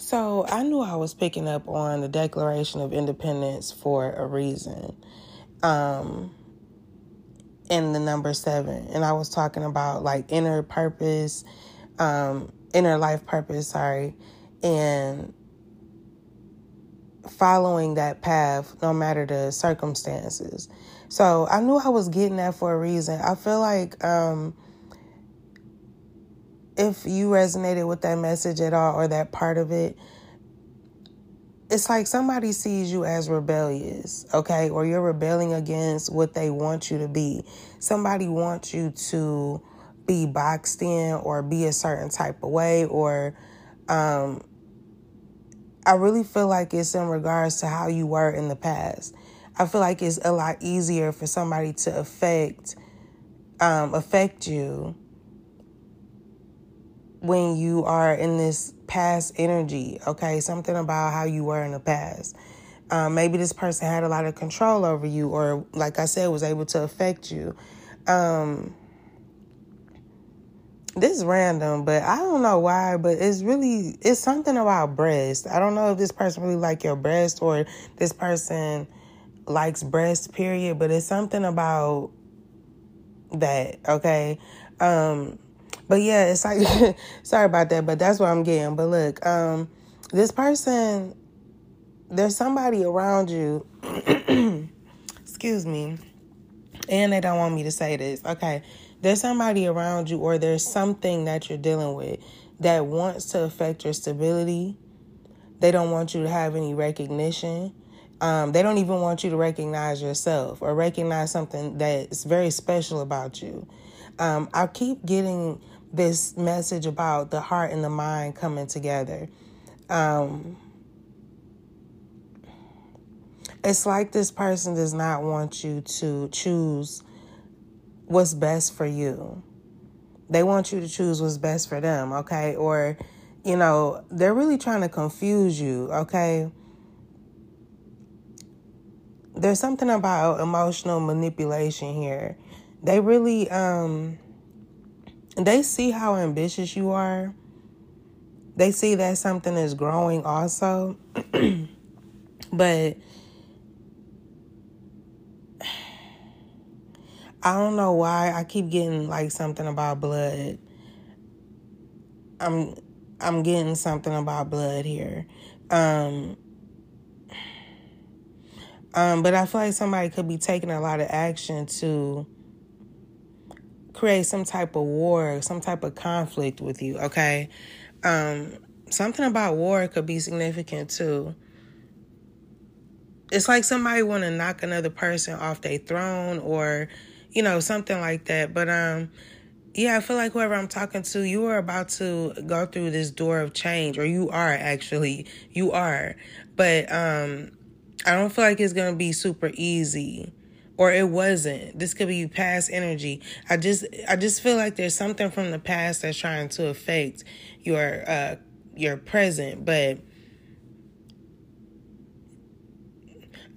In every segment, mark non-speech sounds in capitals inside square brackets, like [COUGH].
So I knew I was picking up on the Declaration of Independence for a reason. Um, in the number seven, and I was talking about like inner purpose, um, inner life purpose, sorry, and following that path no matter the circumstances. So I knew I was getting that for a reason. I feel like um, if you resonated with that message at all or that part of it, it's like somebody sees you as rebellious, okay? Or you're rebelling against what they want you to be. Somebody wants you to be boxed in or be a certain type of way or um I really feel like it's in regards to how you were in the past. I feel like it's a lot easier for somebody to affect um affect you when you are in this past energy, okay? Something about how you were in the past. Um, maybe this person had a lot of control over you, or like I said, was able to affect you. Um, this is random, but I don't know why, but it's really it's something about breast. I don't know if this person really like your breast or this person likes breast, period, but it's something about that, okay? Um but yeah, it's like [LAUGHS] sorry about that, but that's what I'm getting. But look, um, this person, there's somebody around you. [CLEARS THROAT] excuse me, and they don't want me to say this. Okay, there's somebody around you, or there's something that you're dealing with that wants to affect your stability. They don't want you to have any recognition. Um, they don't even want you to recognize yourself or recognize something that's very special about you. Um, I keep getting this message about the heart and the mind coming together. Um, it's like this person does not want you to choose what's best for you. They want you to choose what's best for them, okay? Or, you know, they're really trying to confuse you, okay? There's something about emotional manipulation here. They really, um, they see how ambitious you are. They see that something is growing also. [CLEARS THROAT] but I don't know why I keep getting like something about blood. I'm I'm getting something about blood here. Um um but I feel like somebody could be taking a lot of action to create some type of war, some type of conflict with you, okay? Um, something about war could be significant too. It's like somebody want to knock another person off their throne or, you know, something like that. But um yeah, I feel like whoever I'm talking to, you are about to go through this door of change or you are actually. You are. But um I don't feel like it's going to be super easy or it wasn't. This could be past energy. I just I just feel like there's something from the past that's trying to affect your uh your present, but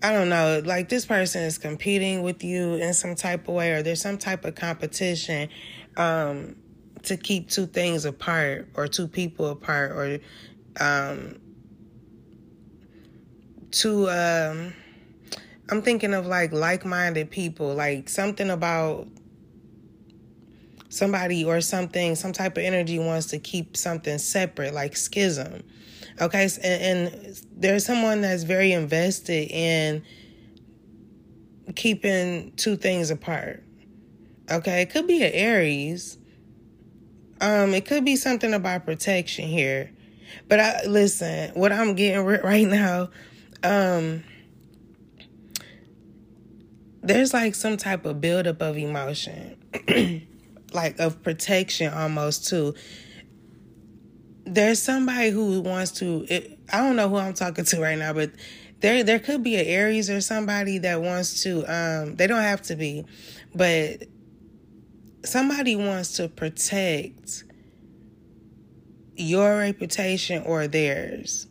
I don't know, like this person is competing with you in some type of way or there's some type of competition um to keep two things apart or two people apart or um to um I'm thinking of like like-minded people, like something about somebody or something, some type of energy wants to keep something separate, like schism. Okay, and, and there's someone that's very invested in keeping two things apart. Okay, it could be an Aries. Um, it could be something about protection here. But I listen, what I'm getting right now, um, there's like some type of buildup of emotion, [CLEARS THROAT] like of protection almost too. There's somebody who wants to. It, I don't know who I'm talking to right now, but there there could be an Aries or somebody that wants to. Um, they don't have to be, but somebody wants to protect your reputation or theirs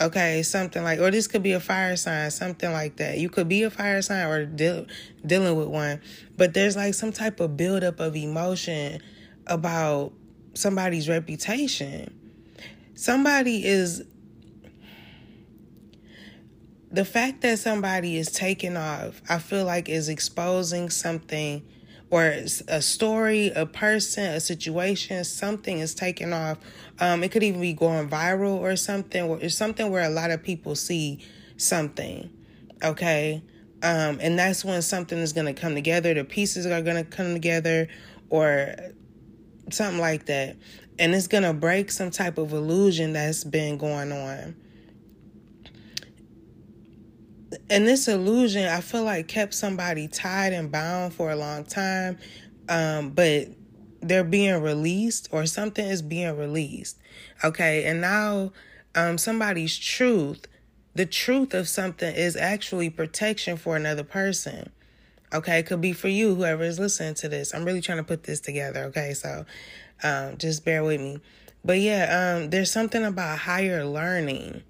Okay, something like, or this could be a fire sign, something like that. You could be a fire sign or deal, dealing with one, but there's like some type of buildup of emotion about somebody's reputation. somebody is the fact that somebody is taking off, I feel like is exposing something or a story, a person, a situation, something is taking off. Um, it could even be going viral or something, it's something where a lot of people see something. Okay. Um, and that's when something is going to come together. The pieces are going to come together or something like that. And it's going to break some type of illusion that's been going on and this illusion i feel like kept somebody tied and bound for a long time um, but they're being released or something is being released okay? And now um, somebody's truth the truth of something is actually protection for another person okay? It could be for you whoever is listening to this. I'm really trying to put this together okay? So um, just bear with me. But yeah um, there's something about higher learning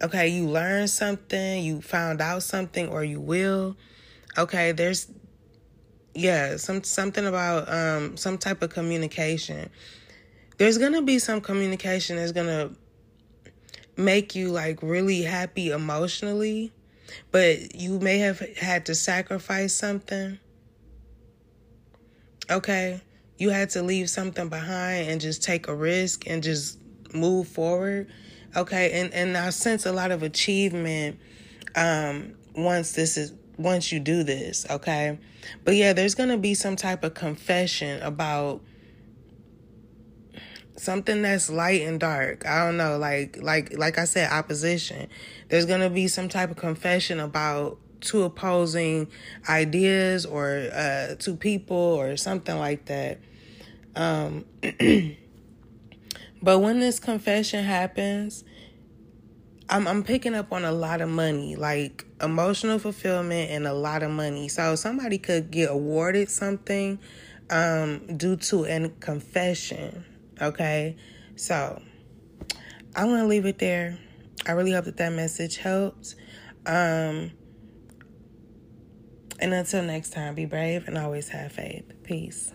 Okay, you learned something, you found out something, or you will. Okay, there's yeah, some something about um some type of communication. There's gonna be some communication that's gonna make you like really happy emotionally, but you may have had to sacrifice something. Okay, you had to leave something behind and just take a risk and just move forward Okay, and and I sense a lot of achievement um once this is once you do this, okay? But yeah, there's to be some type of confession about something that's light and dark. I don't know, like like like I said opposition. There's to be some type of confession about two opposing ideas or uh two people or something like that. Um [CLEARS THROAT] But when this confession happens, I'm I'm picking up on a lot of money, like emotional fulfillment and a lot of money. So somebody could get awarded something um due to a confession. Okay? So I'm going to leave it there. I really hope that that message helps. Um and until next time, be brave and always have faith. Peace.